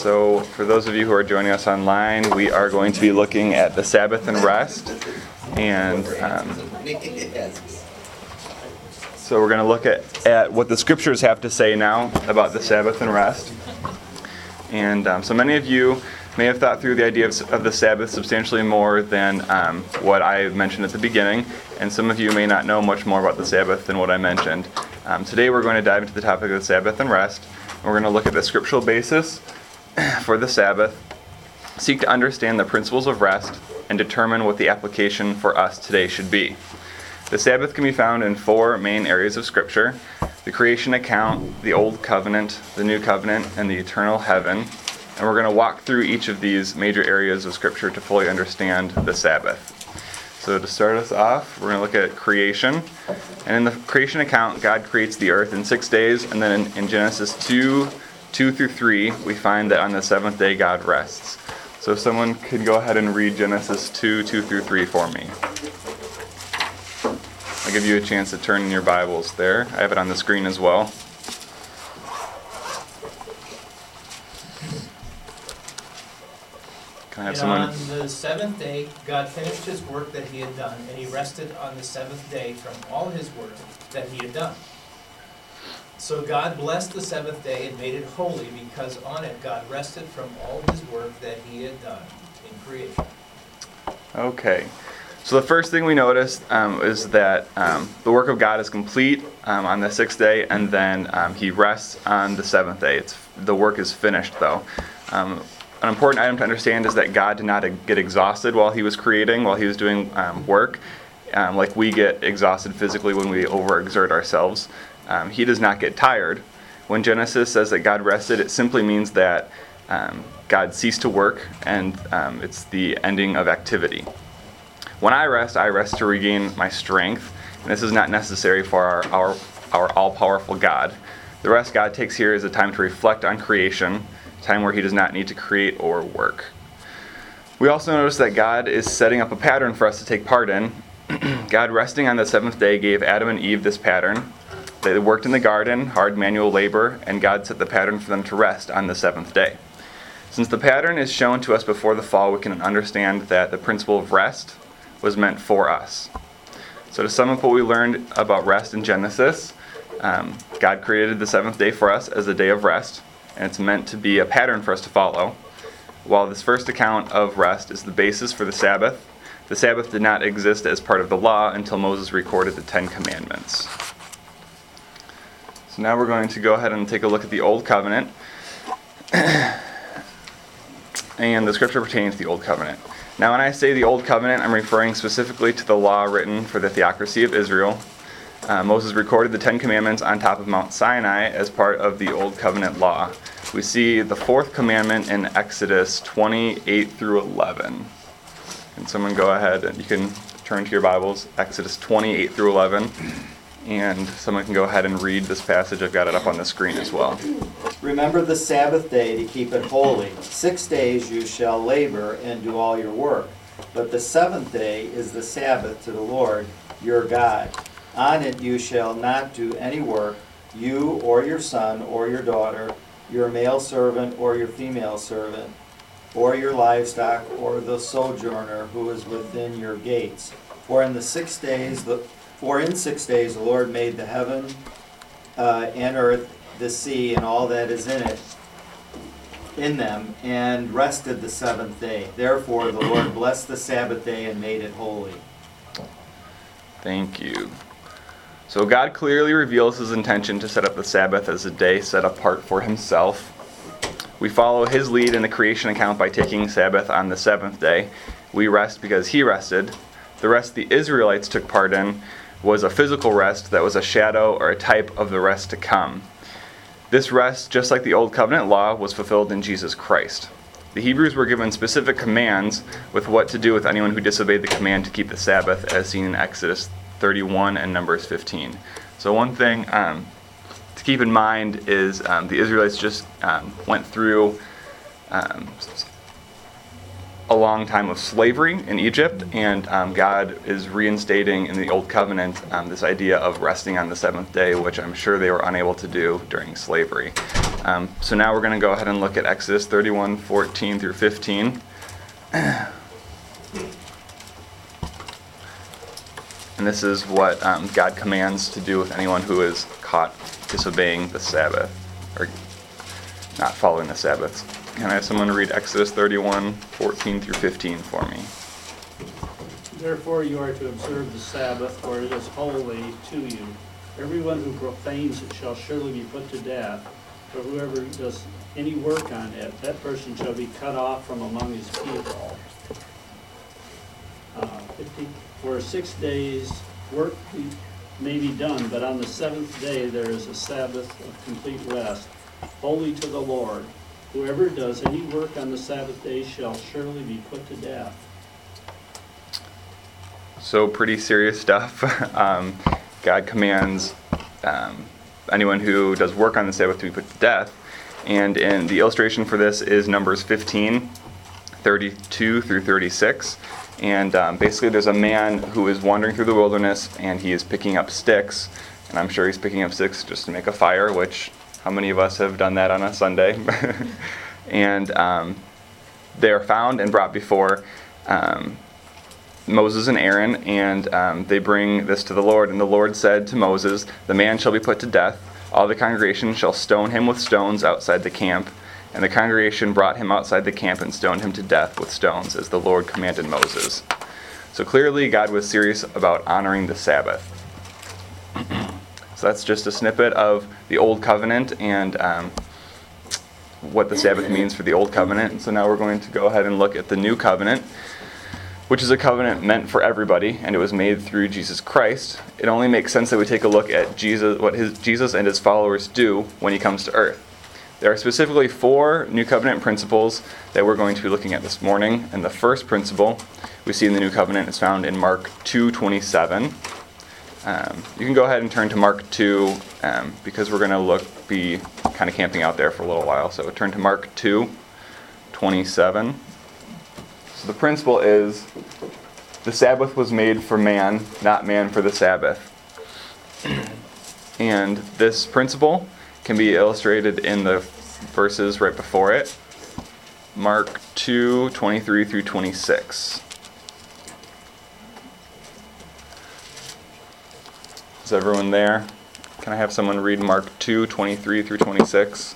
So, for those of you who are joining us online, we are going to be looking at the Sabbath and rest. And um, so, we're going to look at, at what the scriptures have to say now about the Sabbath and rest. And um, so, many of you may have thought through the idea of, of the Sabbath substantially more than um, what I mentioned at the beginning. And some of you may not know much more about the Sabbath than what I mentioned. Um, today, we're going to dive into the topic of the Sabbath and rest. We're going to look at the scriptural basis for the Sabbath, seek to understand the principles of rest, and determine what the application for us today should be. The Sabbath can be found in four main areas of Scripture the creation account, the Old Covenant, the New Covenant, and the eternal heaven. And we're going to walk through each of these major areas of Scripture to fully understand the Sabbath. So, to start us off, we're going to look at creation. And in the creation account, God creates the earth in six days. And then in, Genesis 2 2 through 3, we find that on the seventh day God rests. So if someone could go ahead and read Genesis 2 2 through 3 for me. I'll give you a chance to turn in your Bibles there. I have it on the screen as well. Can I have and someone? on the seventh day, God finished his work that he had done, and he rested on the seventh day from all his work that he had done. So God blessed the seventh day and made it holy, because on it God rested from all his work that he had done in creation. Okay. So the first thing we noticed um, is that um, the work of God is complete um, on the sixth day, and then um, He rests on the seventh day. It's the work is finished, though. Um, an important item to understand is that God did not get exhausted while He was creating, while He was doing um, work, like we get exhausted physically when we overexert ourselves. Um, he does not get tired. When Genesis says that God rested, it simply means that um, God ceased to work, and um, it's the ending of activity. When I rest, I rest to regain my strength. And this is not necessary for our, our, our all powerful God. The rest God takes here is a time to reflect on creation, a time where He does not need to create or work. We also notice that God is setting up a pattern for us to take part in. God, resting on the seventh day, gave Adam and Eve this pattern. They worked in the garden, hard manual labor, and God set the pattern for them to rest on the seventh day. Since the pattern is shown to us before the fall, we can understand that the principle of rest was meant for us. So, to sum up what we learned about rest in Genesis, um, God created the seventh day for us as a day of rest, and it's meant to be a pattern for us to follow. While this first account of rest is the basis for the Sabbath, the Sabbath did not exist as part of the law until Moses recorded the Ten Commandments. Now we're going to go ahead and take a look at the Old Covenant. and the scripture pertains to the Old Covenant. Now, when I say the Old Covenant, I'm referring specifically to the law written for the theocracy of Israel. Uh, Moses recorded the Ten Commandments on top of Mount Sinai as part of the Old Covenant law. We see the fourth commandment in Exodus 28 through 11. Can someone go ahead and you can turn to your Bibles, Exodus 28 through 11. And someone can go ahead and read this passage. I've got it up on the screen as well. Remember the Sabbath day to keep it holy. Six days you shall labor and do all your work. But the seventh day is the Sabbath to the Lord your God. On it you shall not do any work, you or your son or your daughter, your male servant or your female servant, or your livestock or the sojourner who is within your gates. For in the six days the for in six days the Lord made the heaven uh, and earth, the sea, and all that is in it, in them, and rested the seventh day. Therefore the Lord blessed the Sabbath day and made it holy. Thank you. So God clearly reveals his intention to set up the Sabbath as a day set apart for himself. We follow his lead in the creation account by taking Sabbath on the seventh day. We rest because he rested. The rest the Israelites took part in was a physical rest that was a shadow or a type of the rest to come. This rest, just like the Old Covenant law, was fulfilled in Jesus Christ. The Hebrews were given specific commands with what to do with anyone who disobeyed the command to keep the Sabbath, as seen in Exodus 31 and Numbers 15. So, one thing um, to keep in mind is um, the Israelites just um, went through um, a long time of slavery in Egypt, and um, God is reinstating in the Old Covenant um, this idea of resting on the seventh day, which I'm sure they were unable to do during slavery. Um, so now we're going to go ahead and look at Exodus 31 14 through 15. And this is what um, God commands to do with anyone who is caught disobeying the Sabbath or not following the Sabbaths. Can I have someone read Exodus 31 14 through 15 for me? Therefore you are to observe the Sabbath, for it is holy to you. Everyone who profanes it shall surely be put to death, but whoever does any work on it, that person shall be cut off from among his people. Uh, 50, For six days work may be done, but on the seventh day there is a Sabbath of complete rest, holy to the Lord. Whoever does any work on the Sabbath day shall surely be put to death. So, pretty serious stuff. um, God commands um, anyone who does work on the Sabbath to be put to death. And in the illustration for this is Numbers 15, 32 through 36. And um, basically, there's a man who is wandering through the wilderness and he is picking up sticks. And I'm sure he's picking up sticks just to make a fire, which how many of us have done that on a Sunday? and um, they are found and brought before um, Moses and Aaron, and um, they bring this to the Lord. And the Lord said to Moses, The man shall be put to death. All the congregation shall stone him with stones outside the camp. And the congregation brought him outside the camp and stoned him to death with stones, as the Lord commanded Moses. So clearly, God was serious about honoring the Sabbath. so that's just a snippet of the Old Covenant and um, what the Sabbath means for the Old Covenant. And so now we're going to go ahead and look at the New Covenant which is a covenant meant for everybody, and it was made through Jesus Christ. It only makes sense that we take a look at Jesus, what his, Jesus and his followers do when he comes to earth. There are specifically four New Covenant principles that we're going to be looking at this morning, and the first principle we see in the New Covenant is found in Mark 2:27. Um, you can go ahead and turn to Mark 2 um, because we're going to look be kind of camping out there for a little while. So turn to Mark 2:27. So the principle is the Sabbath was made for man, not man for the Sabbath. And this principle can be illustrated in the verses right before it. Mark 2 23 through 26. Is everyone there? Can I have someone read Mark 2 23 through 26?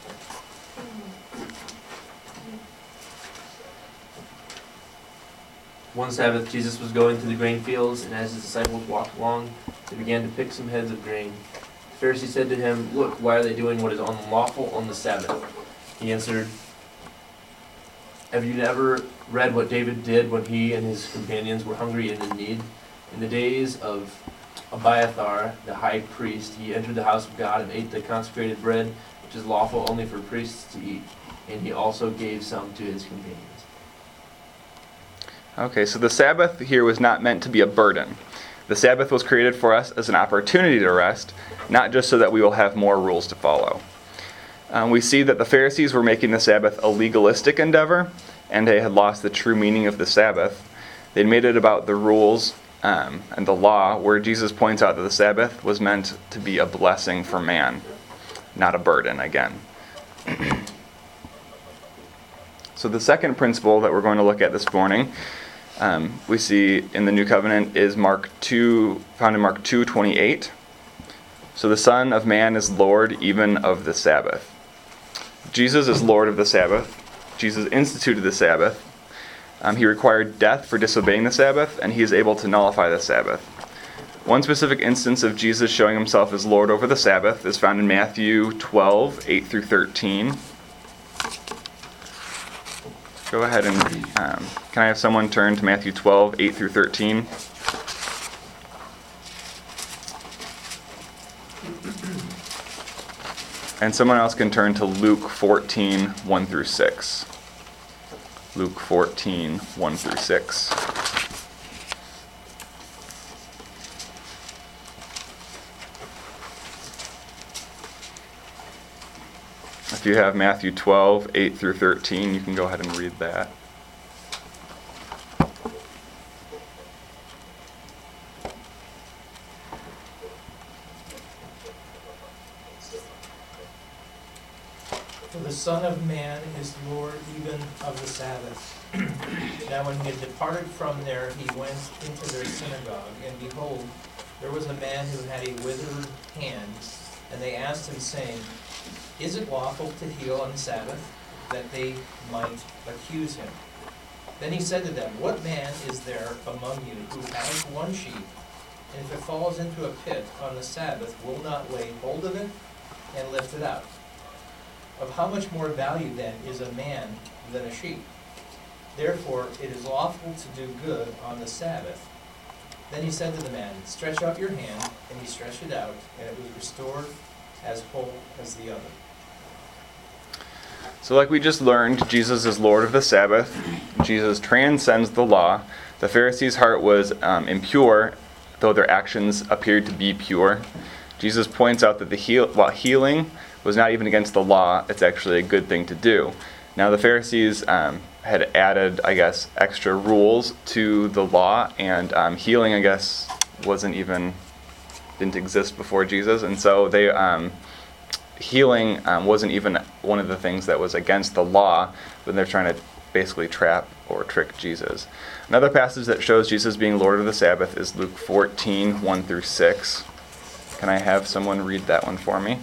One Sabbath, Jesus was going through the grain fields, and as his disciples walked along, they began to pick some heads of grain. The Pharisee said to him, Look, why are they doing what is unlawful on the Sabbath? He answered, Have you never read what David did when he and his companions were hungry and in need? In the days of Abiathar, the high priest, he entered the house of God and ate the consecrated bread, which is lawful only for priests to eat, and he also gave some to his companions. Okay, so the Sabbath here was not meant to be a burden. The Sabbath was created for us as an opportunity to rest, not just so that we will have more rules to follow. Um, we see that the Pharisees were making the Sabbath a legalistic endeavor, and they had lost the true meaning of the Sabbath. They'd made it about the rules um, and the law, where Jesus points out that the Sabbath was meant to be a blessing for man, not a burden again. so, the second principle that we're going to look at this morning um, we see in the new covenant is Mark 2 found in Mark 2:28. So the son of man is lord even of the Sabbath. Jesus is lord of the Sabbath. Jesus instituted the Sabbath. Um, he required death for disobeying the Sabbath, and he is able to nullify the Sabbath. One specific instance of Jesus showing himself as Lord over the Sabbath is found in Matthew 12, 8 through 13. Go ahead and um, can I have someone turn to Matthew 12, 8 through 13? And someone else can turn to Luke 14, 1 through 6. Luke 14, 1 through 6. If you have Matthew 12, 8 through 13, you can go ahead and read that. Son of Man is Lord even of the Sabbath. Now when he had departed from there, he went into their synagogue, and behold, there was a man who had a withered hand. And they asked him, saying, Is it lawful to heal on the Sabbath? That they might accuse him. Then he said to them, What man is there among you who has one sheep, and if it falls into a pit on the Sabbath, will not lay hold of it and lift it out? Of how much more value then is a man than a sheep? Therefore it is lawful to do good on the Sabbath. Then he said to the man, Stretch out your hand, and he stretched it out, and it was restored as whole as the other. So, like we just learned, Jesus is Lord of the Sabbath. Jesus transcends the law. The Pharisees' heart was um, impure, though their actions appeared to be pure. Jesus points out that the heal, while healing was not even against the law, it's actually a good thing to do. Now, the Pharisees um, had added, I guess, extra rules to the law, and um, healing, I guess, wasn't even didn't exist before Jesus, and so they um, healing um, wasn't even one of the things that was against the law, but they're trying to basically trap or trick Jesus. Another passage that shows Jesus being Lord of the Sabbath is Luke 14, 1 through 6. Can I have someone read that one for me?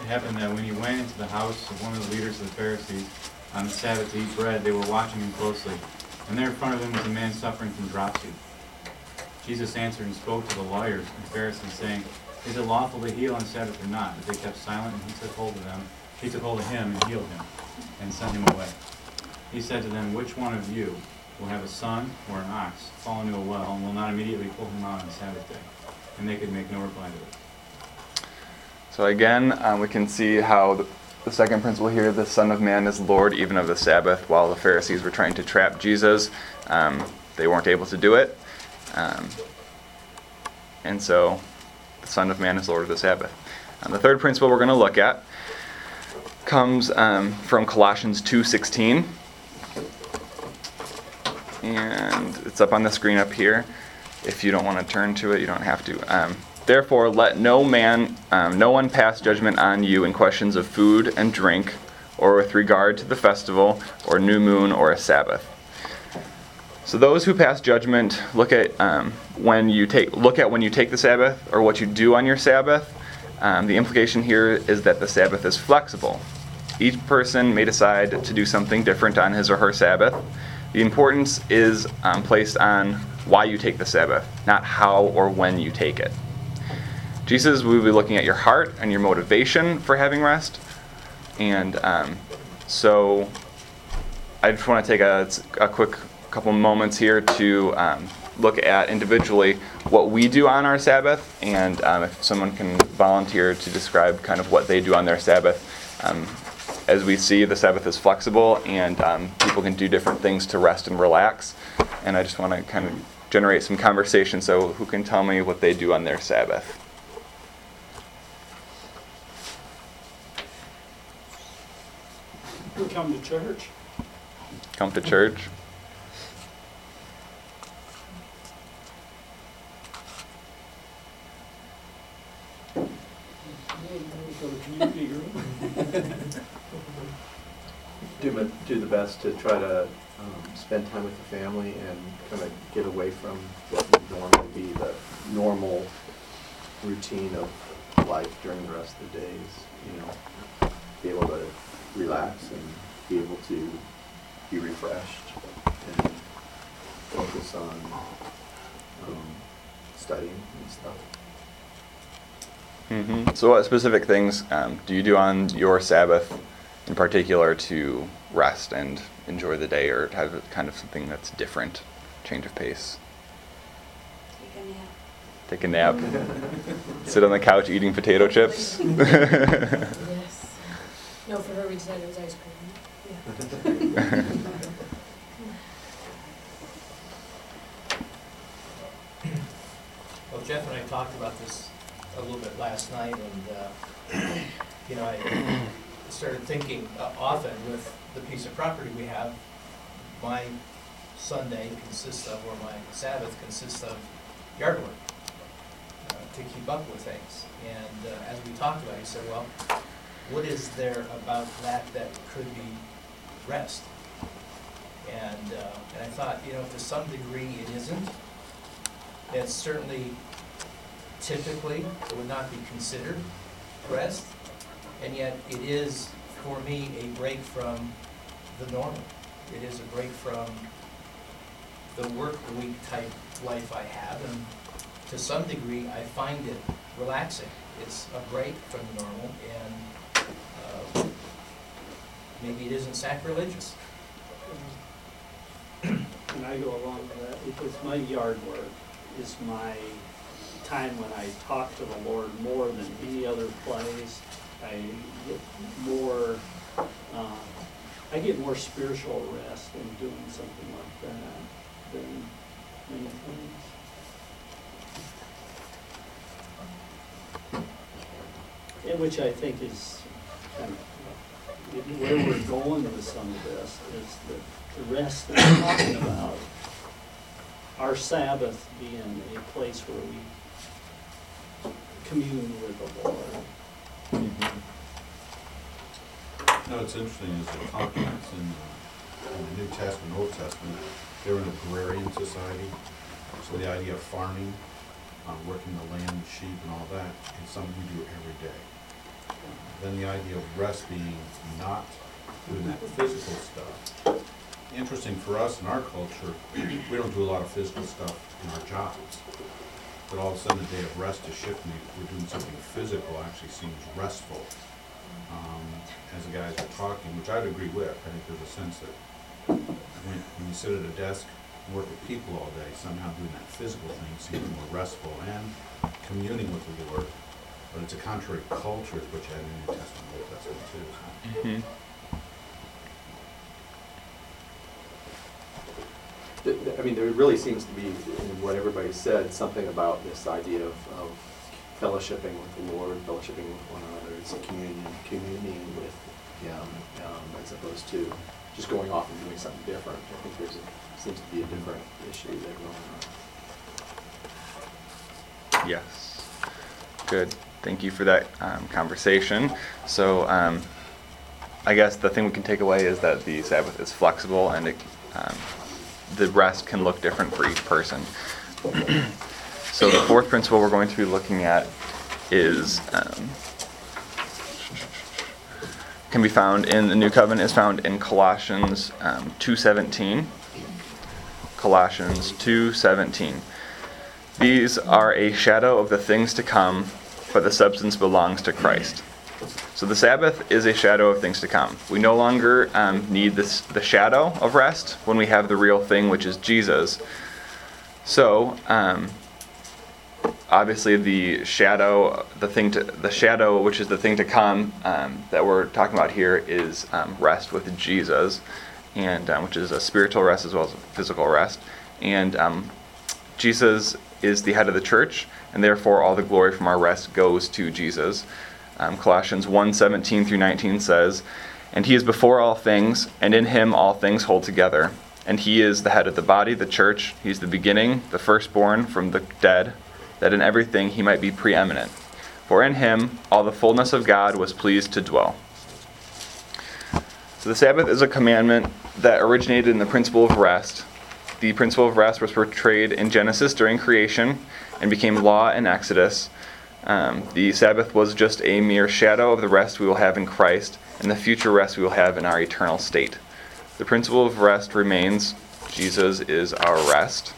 It happened that when he went into the house of one of the leaders of the Pharisees on the Sabbath to eat bread, they were watching him closely. And there in front of him was a man suffering from dropsy. Jesus answered and spoke to the lawyers and Pharisees, saying, Is it lawful to heal on Sabbath or not? But they kept silent, and he took hold of them. He took hold of him and healed him, and sent him away. He said to them, Which one of you will have a son or an ox fall into a well, and will not immediately pull him out on the Sabbath day? And they could make no reply to it. So again, um, we can see how the, second principle here, the Son of Man is Lord even of the Sabbath, while the Pharisees were trying to trap Jesus. Um, they weren't able to do it. Um, and so the Son of Man is Lord of the Sabbath. And the third principle we're going to look at comes um, from Colossians 2.16. And it's up on the screen up here. If you don't want to turn to it, you don't have to. Therefore, let no man, um, no one pass judgment on you in questions of food and drink, or with regard to the festival, or new moon, or a Sabbath. So those who pass judgment look at um, when you take look at when you take the Sabbath, or what you do on your Sabbath. Um, the implication here is that the Sabbath is flexible. Each person may decide to do something different on his or her Sabbath. The importance is um, placed on why you take the Sabbath, not how or when you take it. Jesus will be looking at your heart and your motivation for having rest. And um, so I just want to take a, a quick couple moments here to um, look at individually what we do on our Sabbath. And um, if someone can volunteer to describe kind of what they do on their Sabbath. Um, as we see, the Sabbath is flexible and um, people can do different things to rest and relax. And I just want to kind of generate some conversation. So, who can tell me what they do on their Sabbath? We come to church. come to church. Go to community room. do my, do the best to try to um, spend time with the family and kind of get away from what would normally be the normal routine of life during the rest of the days, you know. Be able to relax and be able to be refreshed and focus on um, studying and stuff. hmm So, what specific things um, do you do on your Sabbath in particular to rest and enjoy the day or have kind of something that's different, change of pace? Take a nap. Take a nap, sit on the couch eating potato chips. No, for her, we said it was ice cream. Yeah. Well, Jeff and I talked about this a little bit last night, and, uh, you know, I started thinking uh, often with the piece of property we have, my Sunday consists of, or my Sabbath consists of yard work uh, to keep up with things. And uh, as we talked about, he said, well, what is there about that that could be rest? And, uh, and I thought, you know, to some degree it isn't. It's certainly typically, it would not be considered rest, and yet it is, for me, a break from the normal. It is a break from the work week type life I have, and to some degree, I find it relaxing. It's a break from the normal, and maybe it isn't sacrilegious. And I go along with that because my yard work is my time when I talk to the Lord more than any other place. I get more, uh, I get more spiritual rest in doing something like that than many things. And which I think is of, where we're going with some of this is that the rest that we're talking about, our Sabbath being a place where we commune with the Lord. No, it's interesting, is the contracts in, in the New Testament, Old Testament, they were an agrarian society. So the idea of farming, uh, working the land, sheep and all that, is something we do every day. Then the idea of rest being not doing that physical stuff. Interesting for us in our culture, we don't do a lot of physical stuff in our jobs. But all of a sudden, the day of rest is shifting, we're doing something physical actually seems restful um, as the guys are talking, which I'd agree with. I think there's a sense that when, when you sit at a desk and work with people all day, somehow doing that physical thing seems more restful and communing with the Lord. But it's a contrary culture, which what you had in the New Testament, Old Testament too. so. Mhm. Th- th- I mean, there really seems to be, in what everybody said, something about this idea of, of fellowshipping with the Lord, fellowshipping with one another, it's a communion, communing with Him, um, as opposed to just going off and doing something different. I think there's a, seems to be a different issue there going on. Yes. Good. Thank you for that um, conversation. So, um, I guess the thing we can take away is that the Sabbath is flexible and it, um, the rest can look different for each person. so, the fourth principle we're going to be looking at is um, can be found in the New Covenant is found in Colossians um, 2:17. Colossians 2:17. These are a shadow of the things to come, but the substance belongs to Christ. So the Sabbath is a shadow of things to come. We no longer um, need this, the shadow of rest when we have the real thing, which is Jesus. So, um, obviously, the shadow, the thing to, the shadow, which is the thing to come, um, that we're talking about here, is um, rest with Jesus, and um, which is a spiritual rest as well as a physical rest. And um, Jesus is the head of the church, and therefore all the glory from our rest goes to Jesus. Um, Colossians 1 17 through 19 says, And he is before all things, and in him all things hold together. And he is the head of the body, the church. He's the beginning, the firstborn from the dead, that in everything he might be preeminent. For in him all the fullness of God was pleased to dwell. So the Sabbath is a commandment that originated in the principle of rest. The principle of rest was portrayed in Genesis during creation and became law in Exodus. Um, the Sabbath was just a mere shadow of the rest we will have in Christ and the future rest we will have in our eternal state. The principle of rest remains Jesus is our rest.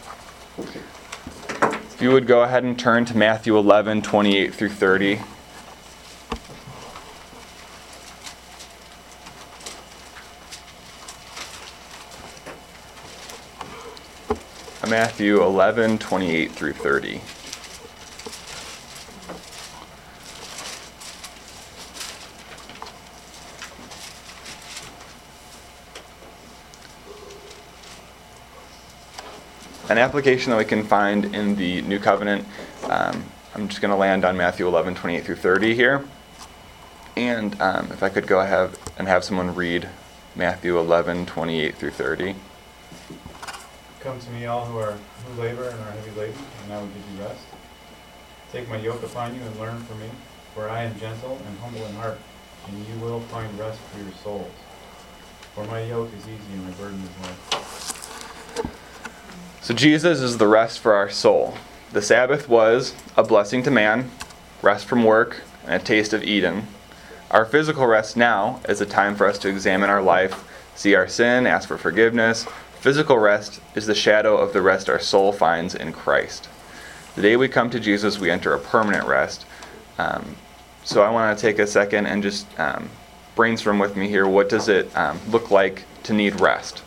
If you would go ahead and turn to Matthew 11 28 through 30. Matthew 11 28 through 30. an application that we can find in the New Covenant. Um, I'm just going to land on Matthew 11, 28 through 30 here. And um, if I could go ahead and have someone read Matthew 11, 28 through 30. Come to me, all who are who labor and are heavy laden, and I will give you rest. Take my yoke upon you and learn from me, for I am gentle and humble in heart, and you will find rest for your souls. For my yoke is easy and my burden is light. So Jesus is the rest for our soul. The Sabbath was a blessing to man, rest from work, and a taste of Eden. Our physical rest now is a time for us to examine our life, see our sin, ask for forgiveness. Physical rest is the shadow of the rest our soul finds in Christ. The day we come to Jesus, we enter a permanent rest. Um, so I want to take a second and just um, brainstorm with me here. What does it um, look like to need rest?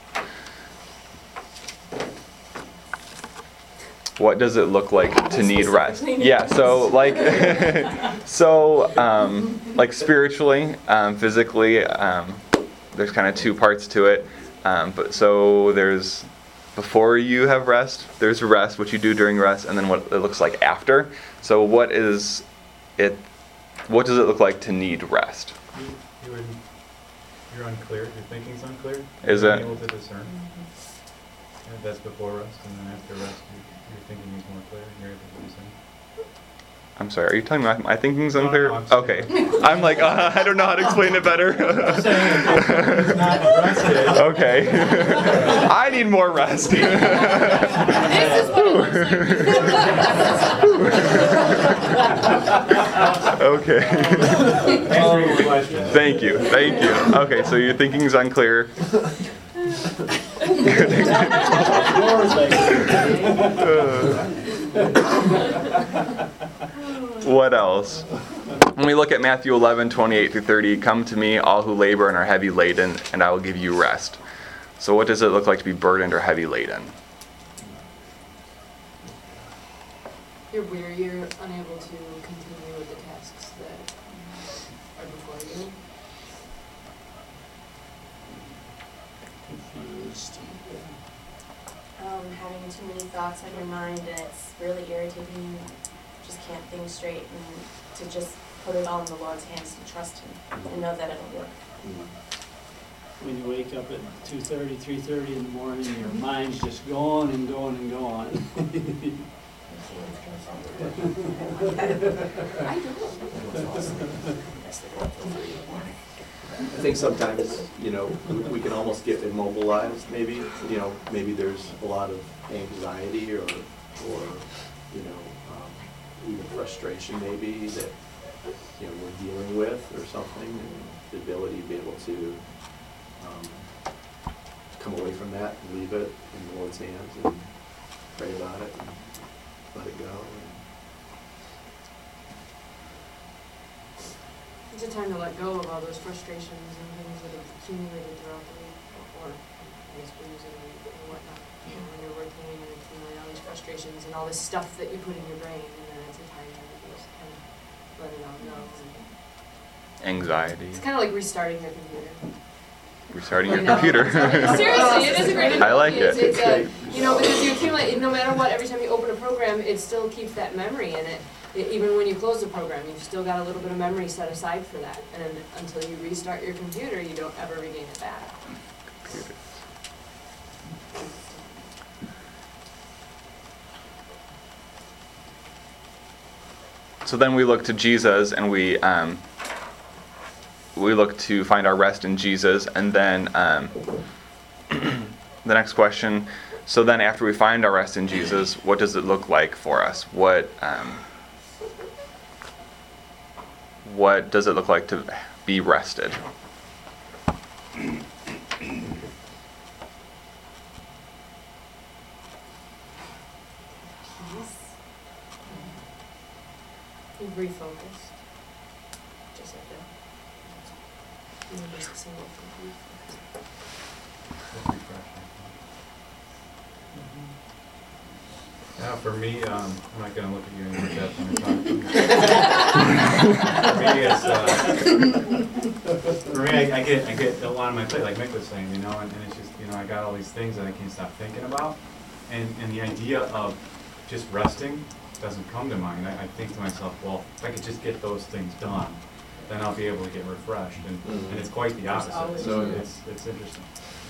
What does it look like to need rest? Yeah, so like, so um, like spiritually, um, physically, um, there's kind of two parts to it. Um, but so there's before you have rest, there's rest, what you do during rest, and then what it looks like after. So what is it? What does it look like to need rest? You, you would, you're unclear, your thinking's unclear. Is You're it? Unable to discern. Yeah, That's before rest, and then after rest, your, your thinking is more clear, and you're able to discern. I'm sorry. Are you telling me my, my thinking's No, no, unclear? I'm okay. I'm like uh, I don't know how to explain it better. It's not rested. okay. I need more rest. This is what it looks like. okay. Answering your question. Thank you. Thank you. Okay, so your thinking's unclear. what else? When we look at Matthew 11, 28 through 30, come to me, all who labor and are heavy laden, and I will give you rest. So, what does it look like to be burdened or heavy laden? You're weary, you're unable to continue with the tasks that are before you. Confused. um, having too many thoughts on your mind and it's really irritating you. Just can't think straight and to just put it all in the Lord's hands and trust Him and know that it'll work. When you wake up at two thirty, three thirty in the morning, your mind's just going and going and going. I think sometimes, you know, we- we can almost get immobilized, maybe, you know, maybe there's a lot of anxiety or, or, you know, um, even frustration maybe that, you know, we're dealing with or something, and the ability to be able to, um, come away from that and leave it in the Lord's hands and pray about it and let it go. It's a time to let go of all those frustrations and things that have accumulated throughout the week, or, I guess blues and and frustrations and all this stuff that you put in your brain, and then it's a time kind of let it all go. Anxiety. It's kind of like restarting your computer. Restarting your computer. Seriously, it is a great I like. It's, it. it's a, you know, because you accumulate, no matter what, every time you open a program, it still keeps that memory in it. E- Even when you close the program, you've still got a little bit of memory set aside for that. And until you restart your computer, you don't ever regain it back. So then we look to Jesus and we um, we look to find our rest in Jesus, and then um, the next question. So then, after we find our rest in Jesus, what does it look like for us? What um, what does it look like to be rested? Peace. You've refocused. Just like that. You know, just a single thing. That's refreshing. Yeah, for me, um, I'm not gonna look at you in more depth when you're talking. For me, it's, uh, for me, I, I get, I get a lot on my plate, like Mick was saying, you know, and, and it's just, you know, I got all these things that I can't stop thinking about. And, and the idea of just resting doesn't come to mind. I, I think to myself, well, if I could just get those things done, then I'll be able to get refreshed, and, and it's quite the opposite, always- so it's, it's interesting.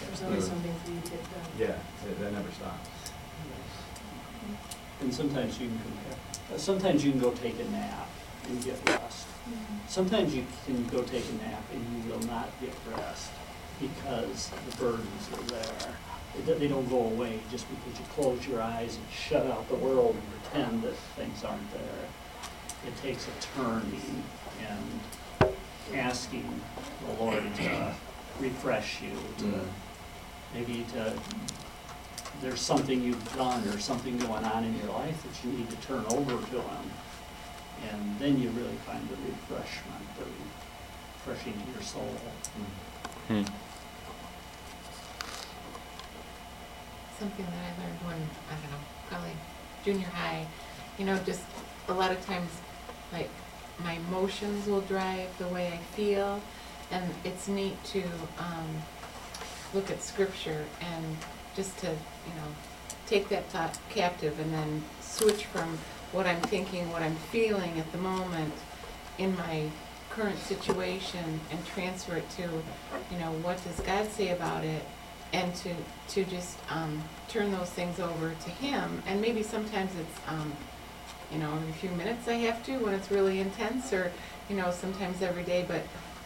There's always something for you to get done. Yeah, that, that never stops. And sometimes you can compare, uh, sometimes you can go take a nap and get rest. Sometimes you can go take a nap and you will not get rest because the burdens are there. They don't- They don't go away just because you close your eyes and shut out the world and pretend that things aren't there. It takes a turning and asking the Lord to refresh you, to maybe to, there's something you've done or something going on in your life that you need to turn over to Him. And then you really find the refreshment, the refreshing to your soul. Hmm. something that I learned when, I don't know, probably junior high, you know, just a lot of times, like, my emotions will drive the way I feel, and it's neat to, um, look at scripture and just to, you know, take that thought captive and then switch from what I'm thinking, what I'm feeling at the moment in my current situation and transfer it to, you know, what does God say about it? And to to just um, turn those things over to him. And maybe sometimes it's um, you know every few minutes I have to when it's really intense, or you know sometimes every day. But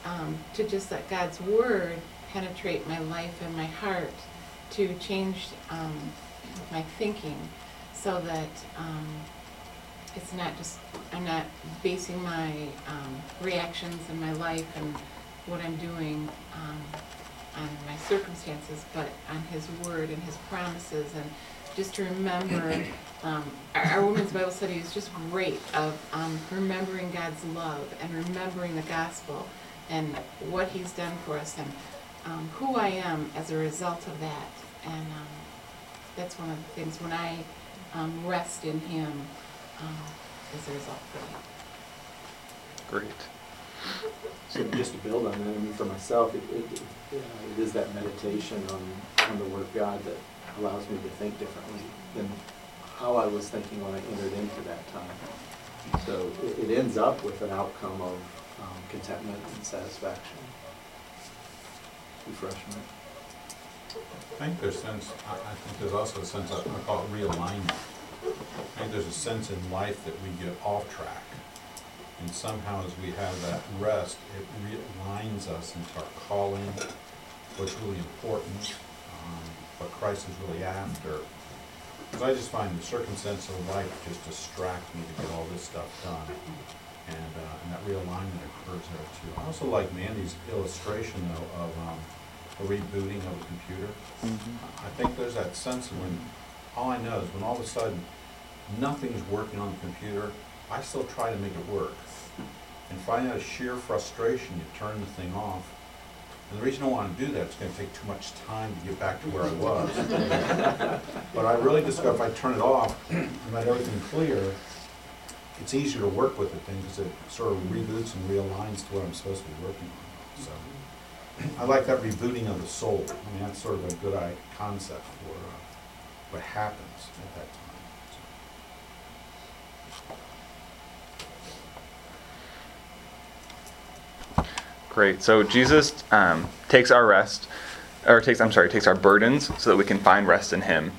um, to just let God's word penetrate my life and my heart to change um, my thinking, so that um, it's not just I'm not basing my um, reactions in my life and what I'm doing. Um, on my circumstances, but on His Word and His promises, and just to remember. Um, our, our women's Bible study is just great of um, remembering God's love and remembering the gospel and what He's done for us and um, who I am as a result of that. And um, that's one of the things when I um, rest in Him um, as a result of that. Great. So just to build on that, I mean, for myself, it, it, know, it is that meditation on, on the Word of God that allows me to think differently than how I was thinking when I entered into that time. So it, it ends up with an outcome of um, contentment and satisfaction, refreshment. I think there's sense, I, I think there's also a sense of, I call it realignment. I think there's a sense in life that we get off track. And somehow as we have that rest, it realigns us into our calling, what's really important, um, what Christ is really after. Because I just find the circumstances of life just distract me to get all this stuff done. And, uh, and that realignment occurs there too. I also like Mandy's illustration though of, um, the rebooting of a computer. I think there's that sense of when, all I know is when all of a sudden, nothing's working on the computer, I still try to make it work. And finding out of sheer frustration, you turn the thing off. And the reason I want to do that is it's gonna take too much time to get back to where I was. But I really discovered if I turn it off and let everything clear, it's easier to work with the thing because it sort of reboots and realigns to what I'm supposed to be working on, so. I like that rebooting of the soul. I mean, that's sort of a good concept for uh, what happens at that time. Great. So Jesus um, takes our rest, or takes I'm sorry, takes our burdens, so that we can find rest in Him.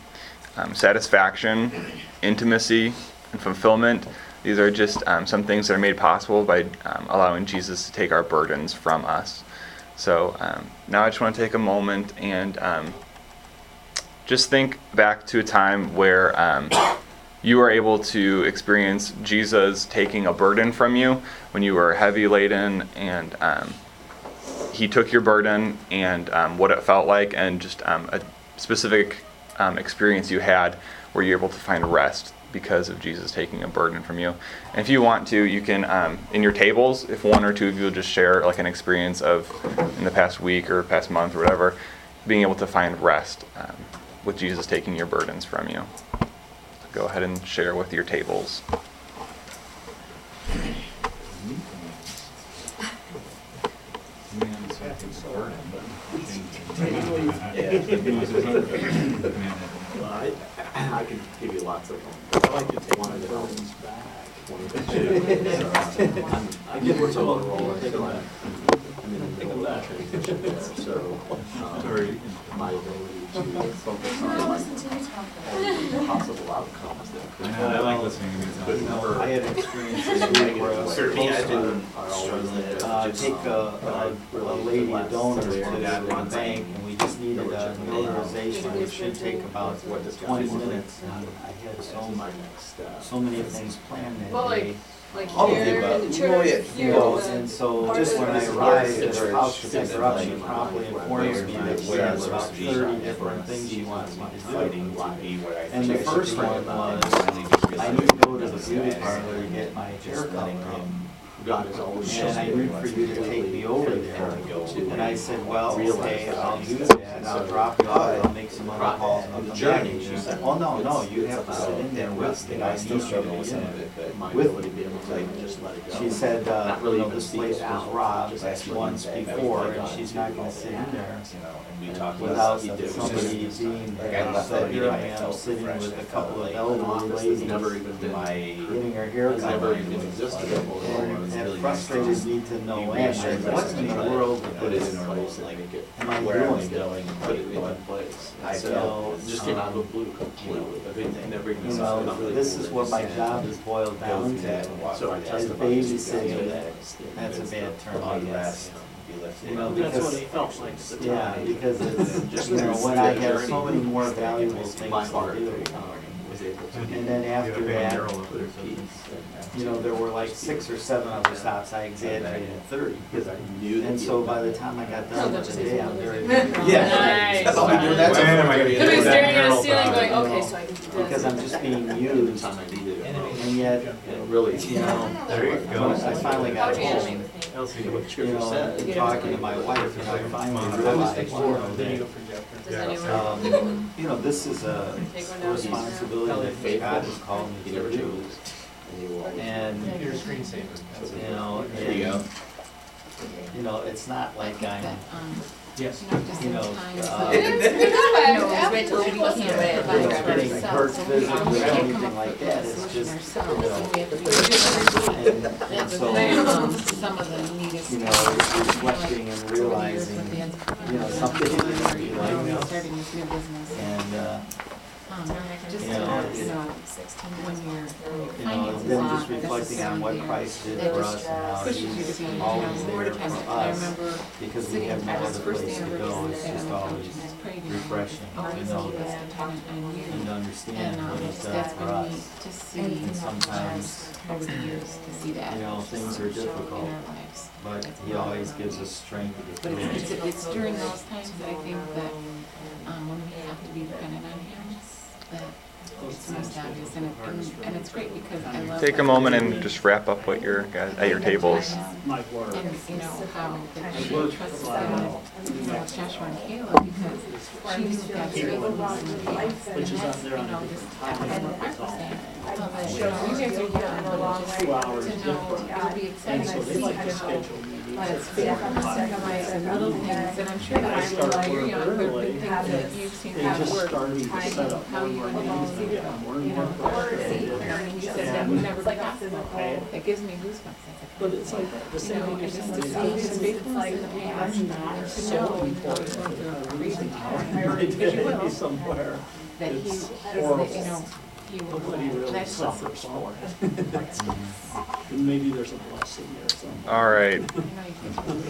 Um, satisfaction, intimacy, and fulfillment. These are just um, some things that are made possible by um, allowing Jesus to take our burdens from us. So um, now I just want to take a moment and um, just think back to a time where you were able to experience Jesus taking a burden from you when you were heavy laden, and um, He took your burden and um, what it felt like, and just um, a specific um, experience you had where you're able to find rest because of Jesus taking a burden from you. And if you want to, you can, um, in your tables, if one or two of you just share like an experience of in the past week or past month or whatever, being able to find rest um, with Jesus taking your burdens from you. Go ahead and share with your tables. Well, I, I can give you lots of them. I like to take One of the burdens back. One of the I'm- I get what's all roll until I, I'm in the middle of that transition there, so. um, my ability focus on it. possible outcomes that could. I I like listening to Could music. never. I had experience this week where I was Certainly, to uh, take a, I a, a lady, a donor to the bank, and we just needed a notarization, which should take about What this twenty minutes, and I had so so many things planned that day. Like All of here the in above. the You church, You here know, the- and so part just of when I the- arrived the at her house to pick is her up, she promptly my informs me that she has about thirty different things she wants me to do. fighting to be where I And the think I should first one was, I need to go to the beauty parlor to get my hair cut. Um, God is always And I showing need for you to take me over there. And I said, well, okay, I'll do that, I'll drop you off, I'll make some other calls, and come back. And she said, oh, no, no, you have to sit in there with me, I need you to be in there. My With ability to be able to just let it go. She said, uh, Not you really know, this place was robbed just once before, and she's not gonna sit in there Without without he did. somebody being there. So here I am, sitting with a couple of elderly ladies, Never my, getting her hair cut. never even existed. And it frustrated me to no end, what in the world Put it in am place make it I where doing? going put it in one place. I feel, just came out of the blue completely, a good thing, never even. You know, this is what my job is boiled down to. So As babysitting, that's a bad term, I guess. You know, That's what because, it felt like yeah, because it's, you know, when I have so many more valuable things to do. Was able to. And then after that, Put her peace. you know, there were like six or seven other stops, I exaggerated thirty. Because I knew that. And so by the time I got done that with just the is day, one I'm very. Yeah. Nice. That's all I'm that's When am I gonna He'll do be that staring at the ceiling going, okay, so I can do this. Because I'm just being Every used, I needed it. and yet, And really, you know, There you go. I finally got home, Elsie, what you scripture know, and talking to my wife, and I finally realized, you know, that, Does anyone um, you know, this is a take one down? responsibility that God has called me to never do. chose. And you will. And, Your screensaver. you know, There you go. and, you know, it's not like I'm, That, um, Yes. you know, just you in know, times uh, of- It's you know, good. we can't provide you know, for getting a ourselves, Kurt's and we visit can't or anything like that, it's just, you know, and we have to be and, and so, some of the neatest. you know, it's reflecting and realizing, you know, something in me, You know, you know, starting this new business. and, uh, Um, just, you know, you know, when you're, when your you know, finances then just reflecting on what Christ did for us and how pushes you to he's be, you know, always there for us, because we have no other place to go, it's just on the couch always and just prayed, and refreshing always to know that dependent on you. and to understand um, what he's done for us. neat to see, And sometimes, over the years, to see that. you know, things are difficult, but he always gives us strength to get But through it's, it. it's, it's during those times that I think that, um, when we have to be dependent on him, it's most obvious, and it, and, and it's great because I love. take a moment and just wrap up what you're guys at your tables. And, you know, how she worked trusted for a in, while. you know, Joshua and Caleb because she knew God's faithfulness in the past. And that's, you know, the just, top and of Mark the was saying, that, you guys are young, but just Two to know, it'll be exciting to see like to how, schedule meetings. but it's sacrifice little things, and I'm sure that I I'm, start while you're work young, there have early, been things that you've seen They God just work. starting to set up How you and more alone and see get more and You know, frustrated. and he said that would never be possible. It gives me goosebumps. I But it's like the you know, and just to see faithfulness in the past, I'm to know, even though important. going through a crazy time, because you will, somewhere. that he, It's that, horrible. you know, he will, really that's just, suffers for it. And maybe there's a blessing there somewhere. All right. you know, you can.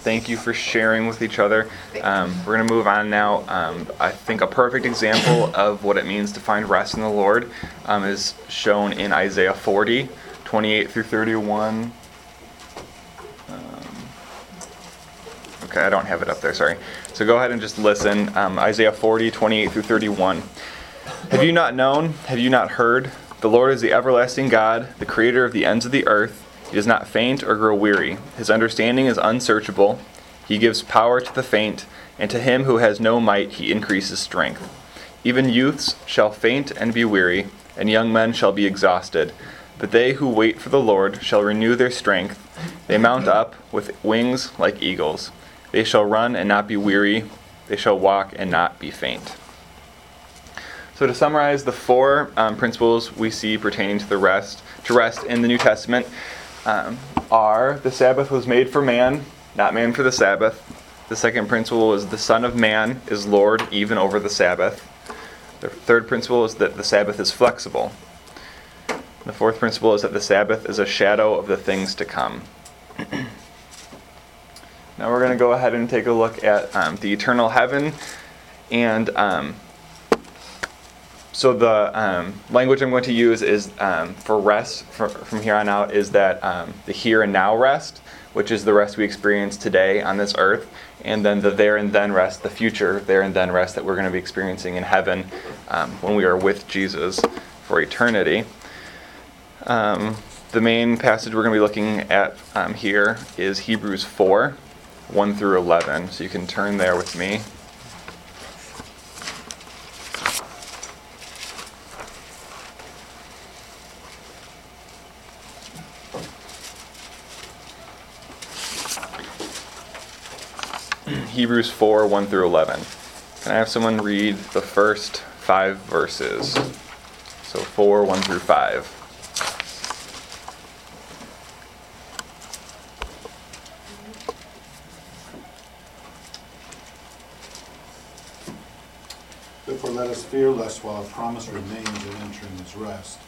Thank you for sharing with each other. Um, we're going to move on now. Um, I think a perfect example of what it means to find rest in the Lord um, is shown in Isaiah 40, 28 through 31. Um, okay, I don't have it up there, sorry. So go ahead and just listen. Um, Isaiah 40, 28 through 31. Have you not known? Have you not heard? The Lord is the everlasting God, the creator of the ends of the earth. He does not faint or grow weary. His understanding is unsearchable. He gives power to the faint, and to him who has no might he increases strength. Even youths shall faint and be weary, and young men shall be exhausted. But they who wait for the Lord shall renew their strength. They mount up with wings like eagles. They shall run and not be weary. They shall walk and not be faint. So to summarize, the four um, principles we see pertaining to the rest, to rest in the New Testament, um, are the Sabbath was made for man, not man for the Sabbath. The second principle is the Son of Man is Lord even over the Sabbath. The third principle is that the Sabbath is flexible. The fourth principle is that the Sabbath is a shadow of the things to come. now we're going to go ahead and take a look at um, the eternal heaven. And um, so the um, language I'm going to use is um, for rest for, from here on out is that um, the here and now rest, which is the rest we experience today on this earth, and then the there and then rest, the future there and then rest that we're going to be experiencing in heaven um, when we are with Jesus for eternity. Um, the main passage we're going to be looking at um, here is Hebrews 4 1 through 11. So you can turn there with me. Hebrews 4 1 through 11. Can I have someone read the first five verses? So 4 1 through 5. Therefore let us fear lest while a promise remains in entering his rest,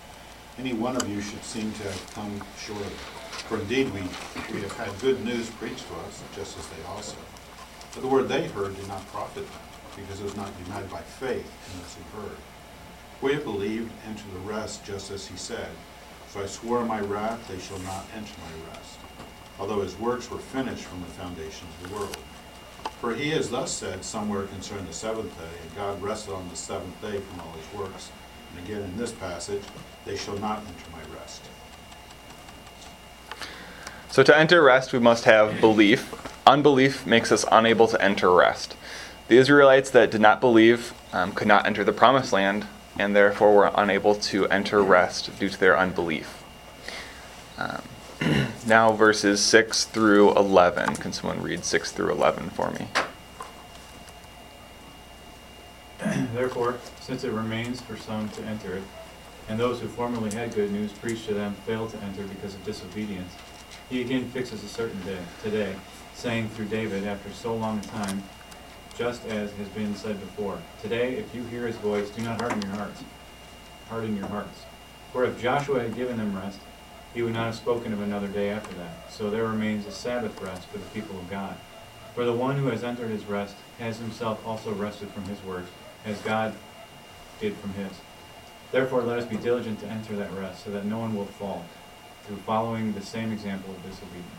any one of you should seem to have come short of it. For indeed we, we have had good news preached to us, just as they also. But the word they heard did not profit them, because it was not united by faith in those who heard. We have believed, enter the rest, just as he said. So I swore in my wrath, they shall not enter my rest. Although his works were finished from the foundation of the world. For he has thus said somewhere concerning the seventh day, and God rested on the seventh day from all his works. And again in this passage, they shall not enter my rest. So to enter rest, we must have belief. Unbelief makes us unable to enter rest. The Israelites that did not believe um, could not enter the promised land, and therefore were unable to enter rest due to their unbelief. Um, now, verses 6 through 11. Can someone read 6 through 11 for me? Therefore, since it remains for some to enter it, and those who formerly had good news preached to them failed to enter because of disobedience, he again fixes a certain day, today, saying through David after so long a time, just as has been said before, Today, if you hear his voice, do not harden your hearts. Harden your hearts. For if Joshua had given them rest, he would not have spoken of another day after that. So there remains a Sabbath rest for the people of God. For the one who has entered his rest has himself also rested from his works, as God did from his. Therefore, let us be diligent to enter that rest, so that no one will fall, through following the same example of disobedience.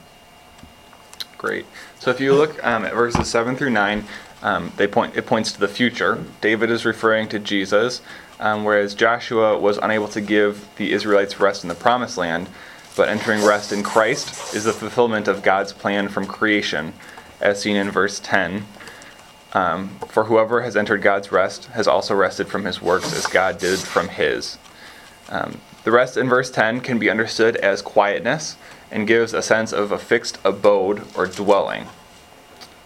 Great. So if you look um, at verses 7 through 9, um, they point, it points to the future. David is referring to Jesus, um, whereas Joshua was unable to give the Israelites rest in the promised land, but entering rest in Christ is the fulfillment of God's plan from creation, as seen in verse 10. Um, For whoever has entered God's rest has also rested from his works as God did from his. Um, the rest in verse 10 can be understood as quietness and gives a sense of a fixed abode or dwelling.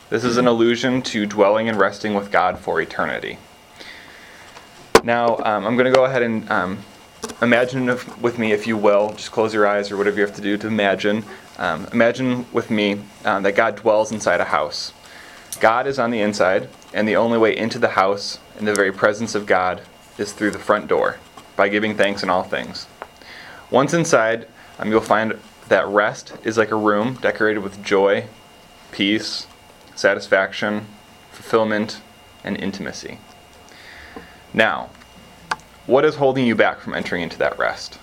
This is an allusion to dwelling and resting with God for eternity. Now, um, I'm going to go ahead and um, imagine if, with me, if you will. Just close your eyes or whatever you have to do to imagine. Um, imagine with me um, that God dwells inside a house. God is on the inside, and the only way into the house, in the very presence of God, is through the front door, by giving thanks in all things. Once inside, um, you'll find that rest is like a room decorated with joy, peace, satisfaction, fulfillment, and intimacy. Now, what is holding you back from entering into that rest?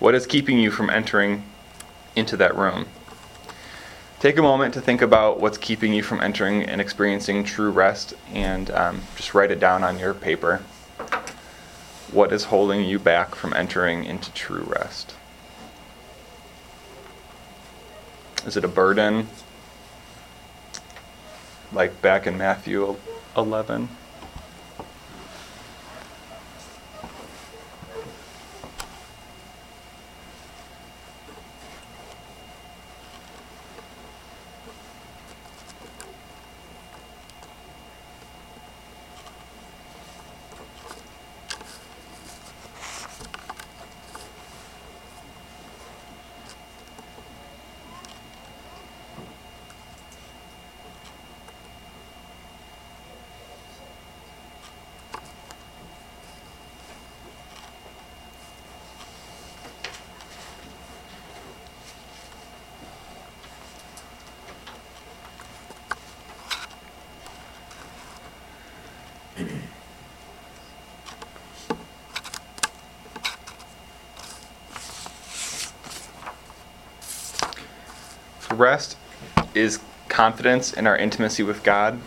What is keeping you from entering into that room? Take a moment to think about what's keeping you from entering and experiencing true rest and um, just write it down on your paper. What is holding you back from entering into true rest? Is it a burden? Like back in Matthew 11? Rest is confidence in our intimacy with God.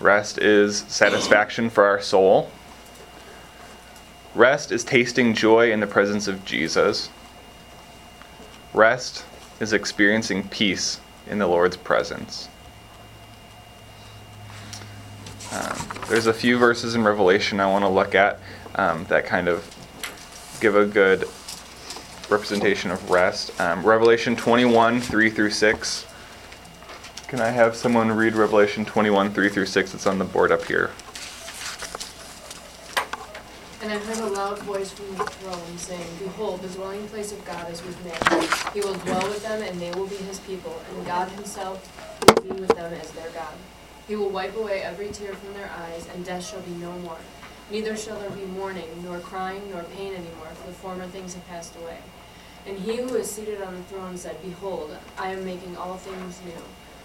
Rest is satisfaction for our soul. Rest is tasting joy in the presence of Jesus. Rest is experiencing peace in the Lord's presence. Um, there's a few verses in Revelation I want to look at um, that kind of give a good representation of rest. Um, Revelation 21, 3 through 6. Can I have someone read Revelation 21, 3 through 6? It's on the board up here. And I heard a loud voice from the throne saying, Behold, the dwelling place of God is with men. He will dwell with them, and they will be his people, and God himself will be with them as their God. He will wipe away every tear from their eyes, and death shall be no more. Neither shall there be mourning, nor crying, nor pain any more, for the former things have passed away. And he who is seated on the throne said, Behold, I am making all things new.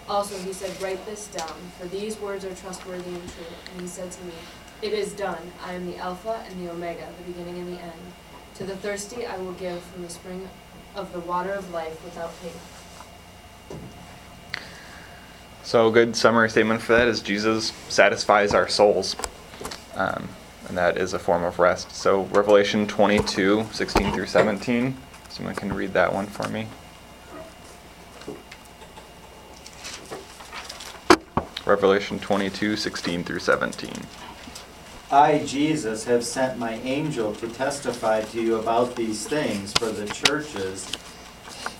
Also he said, Write this down, for these words are trustworthy and true. And he said to me, It is done. I am the Alpha and the Omega, the beginning and the end. To the thirsty I will give from the spring of the water of life without pay. So, a good summary statement for that is Jesus satisfies our souls. Um, and that is a form of rest. So, Revelation 22, 16 through 17. Someone can read that one for me. Revelation 22, 16 through 17. I, Jesus, have sent my angel to testify to you about these things for the churches.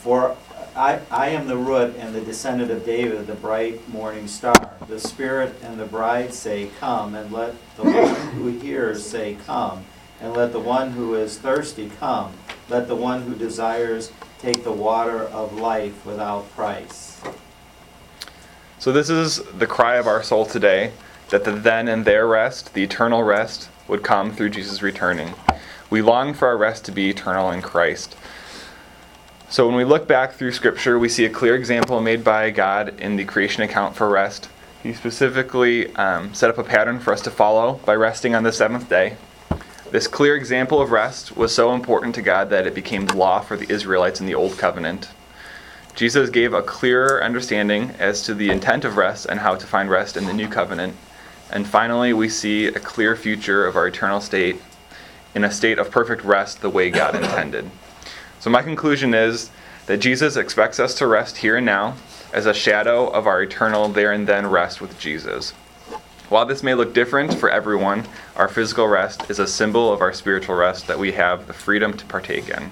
For I, I am the root and the descendant of David, the bright morning star. The Spirit and the bride say, Come, and let the one who hears say, Come, and let the one who is thirsty come. Let the one who desires take the water of life without price. So, this is the cry of our soul today that the then and there rest, the eternal rest, would come through Jesus returning. We long for our rest to be eternal in Christ. So, when we look back through Scripture, we see a clear example made by God in the creation account for rest. He specifically um, set up a pattern for us to follow by resting on the seventh day. This clear example of rest was so important to God that it became the law for the Israelites in the Old Covenant. Jesus gave a clearer understanding as to the intent of rest and how to find rest in the New Covenant. And finally, we see a clear future of our eternal state in a state of perfect rest the way God intended. So, my conclusion is that Jesus expects us to rest here and now as a shadow of our eternal there and then rest with Jesus. While this may look different for everyone, our physical rest is a symbol of our spiritual rest that we have the freedom to partake in.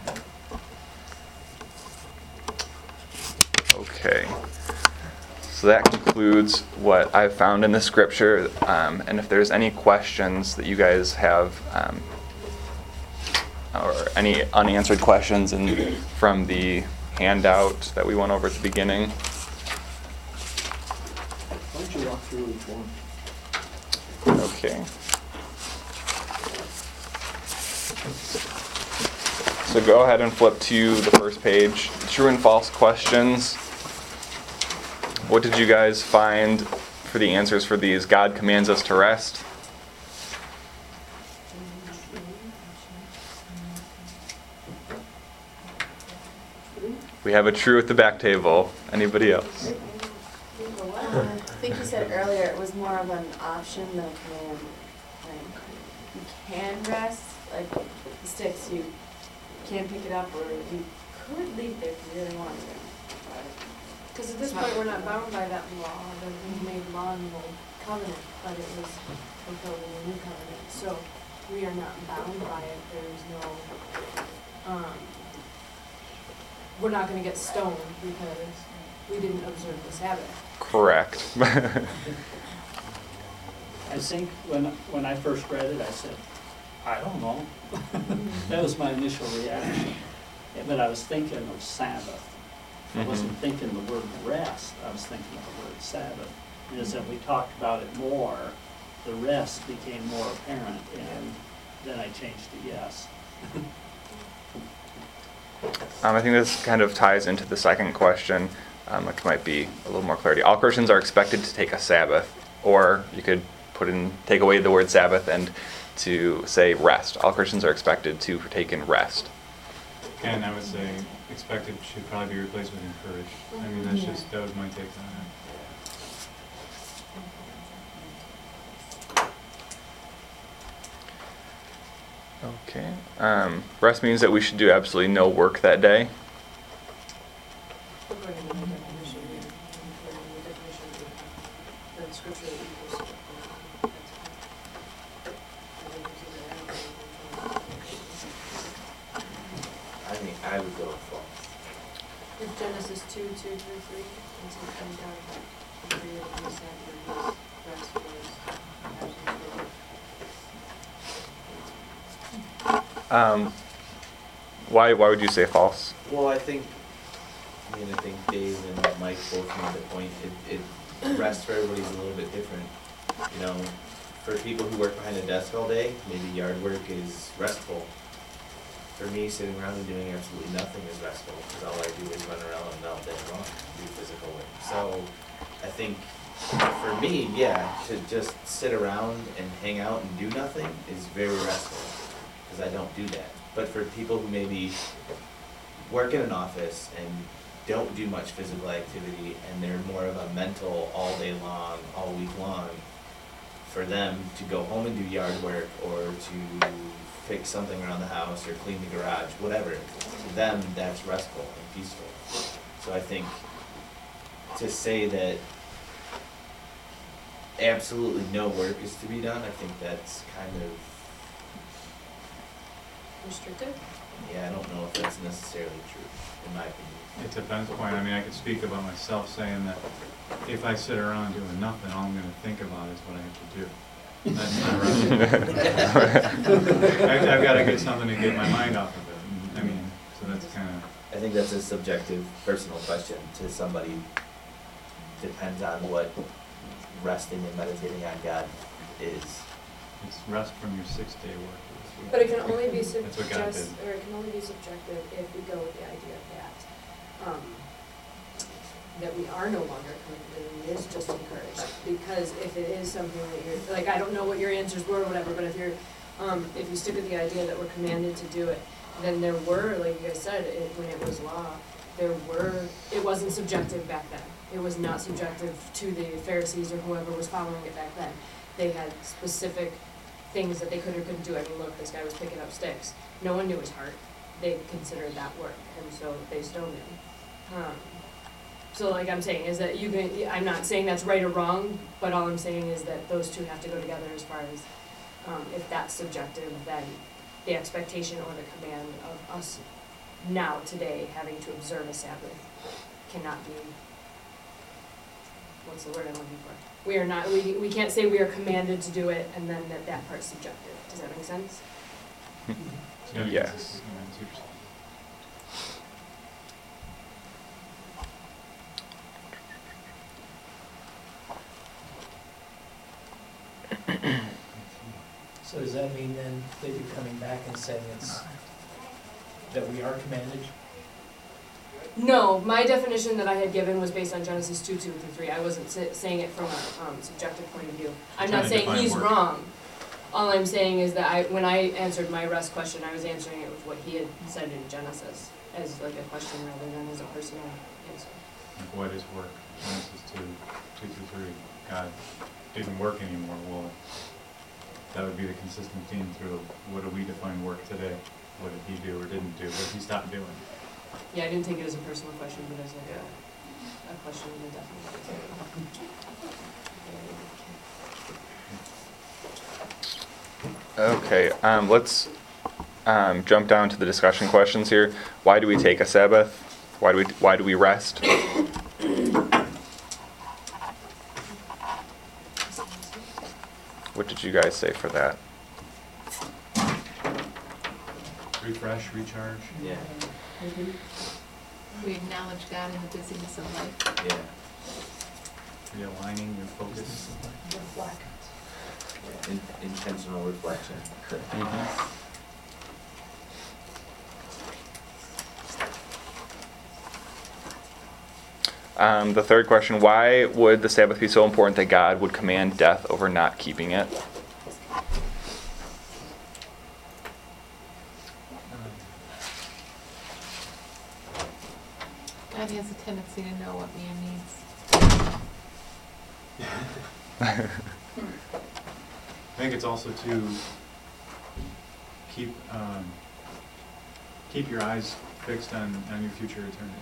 Okay. So that concludes what I've found in the scripture. Um, and if there's any questions that you guys have, um, or any unanswered questions in, from the handout that we went over at the beginning, Why don't you walk through each one? Okay. So go ahead and flip to the first page. True and false questions. What did you guys find for the answers for these? God commands us to rest. We have a true at the back table. Anybody else? Uh, I think you said earlier it was more of an option than a command. Like, you can rest, like the sticks, you can pick it up, or you could leave it if you really wanted to. Because at this point, we're not bound by that law that we made law in the old covenant, but it was fulfilled in the new covenant. So we are not bound by it. There's no, um, we're not gonna get stoned because we didn't observe the Sabbath. Correct. I think when, when I first read it, I said, I don't know. That was my initial reaction. But I was thinking of Sabbath. I wasn't Mhm. thinking the word rest, I was thinking of the word Sabbath. And as we talked about it more, the rest became more apparent, and then I changed to yes. Um, I think this kind of ties into the second question, um, which might be a little more clarity. All Christians are expected to take a Sabbath, or you could put in, take away the word Sabbath and to say rest. All Christians are expected to partake in rest. And I would say expected should probably be replaced with encouraged. I mean, that's just, that was my take on it. Okay. Um, rest means that we should do absolutely no work that day. According to the definition, yeah, according to the definition of the scripture that you posted. um, that's fine. I think I would go with false. If Genesis two, two through three, and so it down to three of them said that his rest was absence from work. Um, why, why would you say false? Well, I think, I mean, I think Dave and Mike both made the point, it, it, rest for everybody's a little bit different. You know, for people who work behind a desk all day, maybe yard work is restful. For me, sitting around and doing absolutely nothing is restful, because all I do is run around all day long, do physical work. So, I think, for me, yeah, to just sit around and hang out and do nothing is very restful, because I don't do that. But for people who maybe work in an office and don't do much physical activity and they're more of a mental all day long, all week long, for them to go home and do yard work or to fix something around the house or clean the garage, whatever, to them, that's restful and peaceful. So I think to say that absolutely no work is to be done, I think that's kind of Restricted? Yeah, I don't know if that's necessarily true, in my opinion. It depends point. I mean, I could speak about myself saying that if I sit around doing nothing, all I'm gonna think about is what I have to do. That's not right. I've, I've gotta get something to get my mind off of it. I mean, so that's kinda, I think that's a subjective, personal question to somebody. Depends on what resting and meditating on God is. it's rest from your six-day work. But it can only be That's what God suggest, did. or it can only be subjective if we go with the idea that, um, that we are no longer commanded and it is just encouraged. Because if it is something that you're, like, I don't know what your answers were or whatever, but if you're, um, if you stick with the idea that we're commanded to do it, then there were, like you guys said, it, when it was law, there were, it wasn't subjective back then. It was not subjective to the Pharisees or whoever was following it back then. They had specific things that they could or couldn't do. I mean, look, this guy was picking up sticks. No one knew his heart. They considered that work, and so they stoned him. Um, so, like I'm saying, is that you can, I'm not saying that's right or wrong, but all I'm saying is that those two have to go together as far as, um, if that's subjective, then the expectation or the command of us now, today, having to observe a Sabbath cannot be, what's the word I'm looking for? We are not, we, we can't say we are commanded to do it and then that that part's subjective. Does that make sense? It's gotta be Yes. consistent, man, it's your- So does that mean then that you're coming back and saying it's, that we are commanded? No, my definition that I had given was based on Genesis two, two through three. I wasn't sa- saying it from a, um, subjective point of view. I'm Trying not to saying define he's work. wrong. All I'm saying is that I, when I answered my rest question, I was answering it with what he had said in Genesis as like a question rather than as a personal answer. Like, what is work? Genesis two, two through three, God didn't work anymore, well, that would be the consistent theme through, what do we define work today? What did he do or didn't do, what did he stop doing? Yeah, I didn't take it as a personal question, but as like a, a question in a definite. Okay, um, let's um, jump down to the discussion questions here. Why do we take a Sabbath? Why do we Why do we rest? What did you guys say for that? Refresh, recharge? Yeah, mm-hmm. We acknowledge God in the busyness of life. yeah. Realigning your focus. Reflect. In- intentional reflection. Mm-hmm. Um, the third question: Why would the Sabbath be so important that God would command death over not keeping it? God has a tendency to know what man needs. I think it's also to keep, um, keep your eyes fixed on, on your future eternity.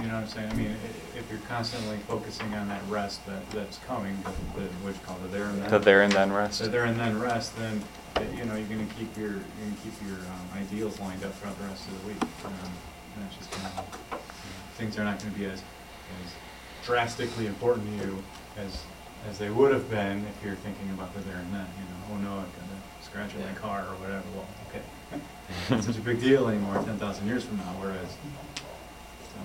You know what I'm saying? I mean, i- if you're constantly focusing on that rest that, that's coming, the, the, what you call it, there and then. The there and then rest. So there and then rest, then, uh, you know, you're gonna keep your, you're gonna keep your, um, ideals lined up throughout the rest of the week. Um, And that's just gonna. You know, Things are not gonna be as, as drastically important to you as, as they would have been if you're thinking about the there and then, you know, oh no, I've got a scratch on my car or whatever, well, okay. Not such a big deal anymore ten thousand years from now, whereas, so.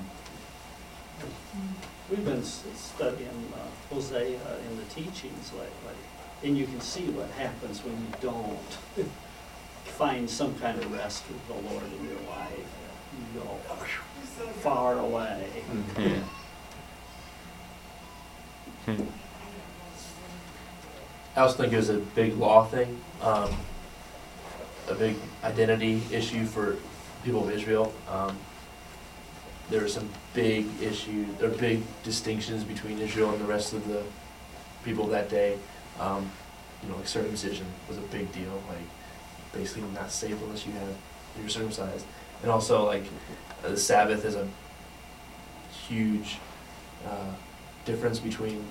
We've been studying uh, Hosea in the teachings lately, and you can see what happens when you don't find some kind of rest with the Lord in your life. You go far away. Hmm. Hmm. I also think it was a big law thing, um, a big identity issue for people of Israel. Um, there were some big issues, or big distinctions between Israel and the rest of the people that day. Um, you know, like circumcision was a big deal, like basically not safe unless you have you're circumcised. And also like uh, the Sabbath is a huge uh, difference between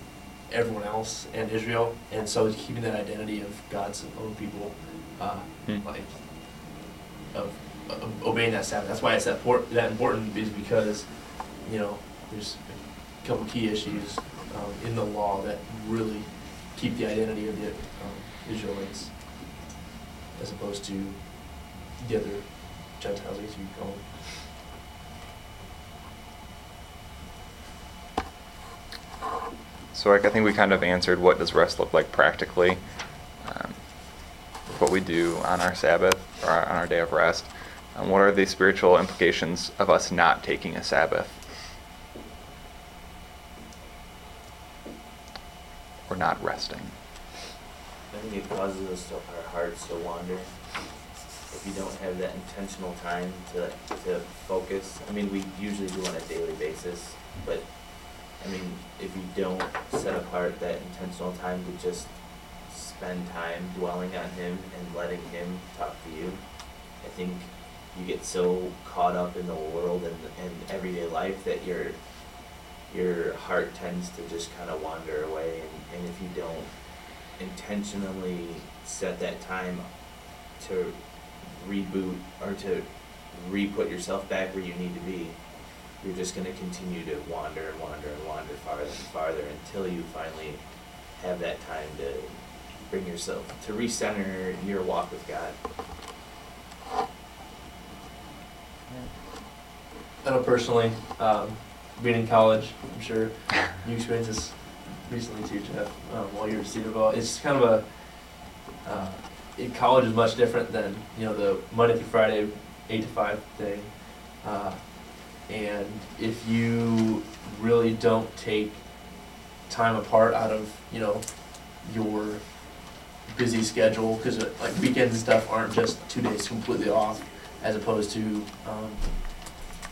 everyone else and Israel, and so keeping that identity of God's own people, uh, Hmm. like of obeying that Sabbath. That's why it's that, por- that important is because you know there's a couple key issues um, in the law that really keep the identity of the um, Israelites as opposed to the other Gentiles, I you call them. So I think we kind of answered what does rest look like practically, um, what we do on our Sabbath or on our day of rest, and what are the spiritual implications of us not taking a Sabbath or not resting. I think it causes us to, our hearts to wander. If you don't have that intentional time to, to focus, I mean, we usually do on a daily basis, but, I mean, if you don't set apart that intentional time to just spend time dwelling on Him and letting Him talk to you, I think you get so caught up in the world and, and everyday life that your, your heart tends to just kind of wander away, and, and if you don't intentionally set that time to reboot or to re-put yourself back where you need to be, you're just gonna continue to wander and wander and wander farther and farther until you finally have that time to bring yourself, to recenter your walk with God. I know personally, um, being in college, I'm sure you experienced this recently too, Jeff, um, while you were at Cedarville. It's kind of a, uh, in college is much different than, you know, the Monday through Friday, eight to five thing. Uh, and if you really don't take time apart out of, you know, your busy schedule, because like weekends and stuff aren't just two days completely off, as opposed to, um,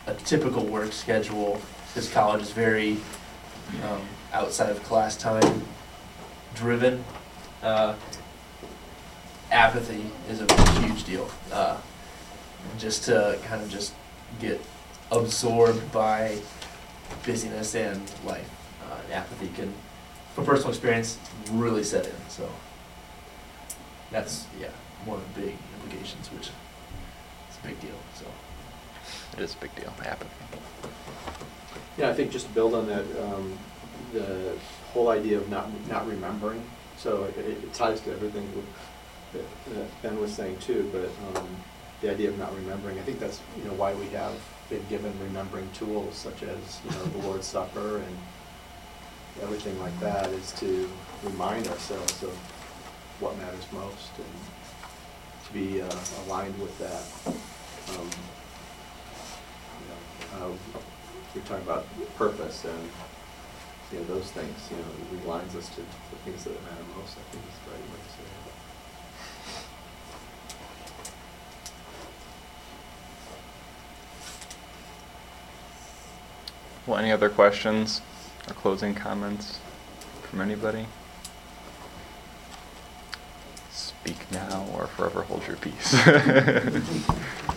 a typical work schedule, because college is very um, outside of class time driven. Uh, apathy is a huge deal. Uh, just to kind of just get absorbed by busyness and life. Uh, apathy can, from personal experience, really set in. So that's yeah one of the big implications, which big deal. So. It is a big deal, apathy. Yeah, I think just to build on that, um, the whole idea of not, not remembering, so it, it ties to everything that, that Ben was saying too, but, um, the idea of not remembering, I think that's, you know, why we have been given remembering tools such as, you know, the Lord's Supper and everything like that, is to remind ourselves of what matters most and to be uh, aligned with that. Um, you know, uh, we're talking about purpose and you know, those things, you know, it realigns us to the things that matter most, I think is the right way to say it. Well, any other questions or closing comments from anybody? Speak now or forever hold your peace.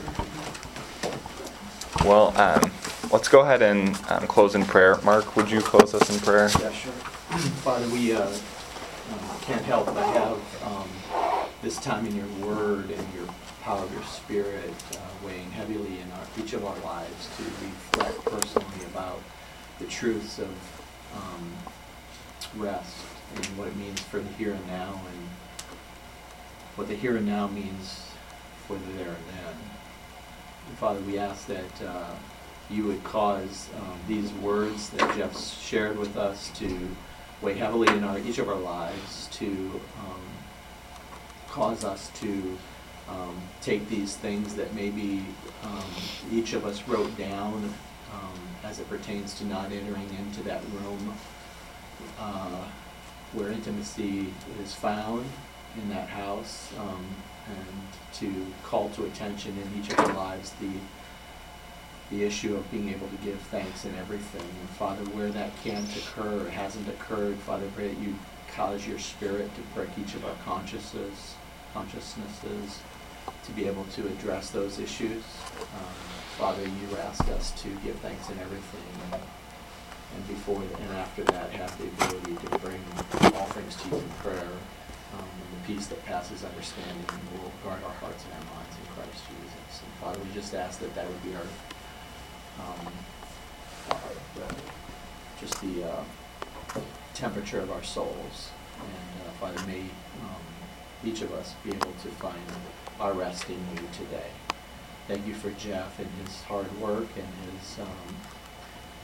well, um, let's go ahead and um, close in prayer. Mark, would you close us in prayer? Yeah, sure. Father, we uh, um, can't help but have um, this time in your word and your power of your spirit uh, weighing heavily in our, each of our lives to reflect personally about the truths of um, rest and what it means for the here and now and what the here and now means for the there and then. Father, we ask that uh, you would cause um, these words that Jeff shared with us to weigh heavily in our, each of our lives, to um, cause us to um, take these things that maybe um, each of us wrote down um, as it pertains to not entering into that room uh, where intimacy is found in that house, um, and to call to attention in each of our lives the the issue of being able to give thanks in everything. And Father, where that can't occur or hasn't occurred, Father, pray that you cause your spirit to prick each of our consciences, consciousnesses, to be able to address those issues. Um, Father, you ask us to give thanks in everything, and, and before and after that, have the ability to bring all things to you in prayer, peace that passes understanding and will guard our hearts and our minds in Christ Jesus. And Father, we just ask that that would be our um, uh, just the uh, temperature of our souls. And uh, Father, may um, each of us be able to find our rest in you today. Thank you for Jeff and his hard work and his um,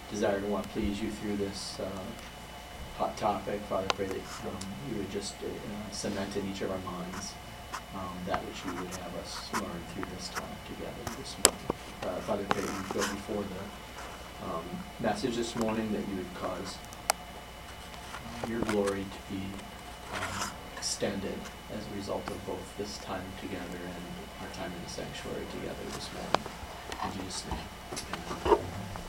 desire to want to please you through this uh, hot topic. Father, pray that um, you would just uh, cement in each of our minds um, that which you would have us learn through this time together this morning. Uh, Father, pray that you go before the um, message this morning, that you would cause your glory to be um, extended as a result of both this time together and our time in the sanctuary together this morning. In Jesus' name, amen.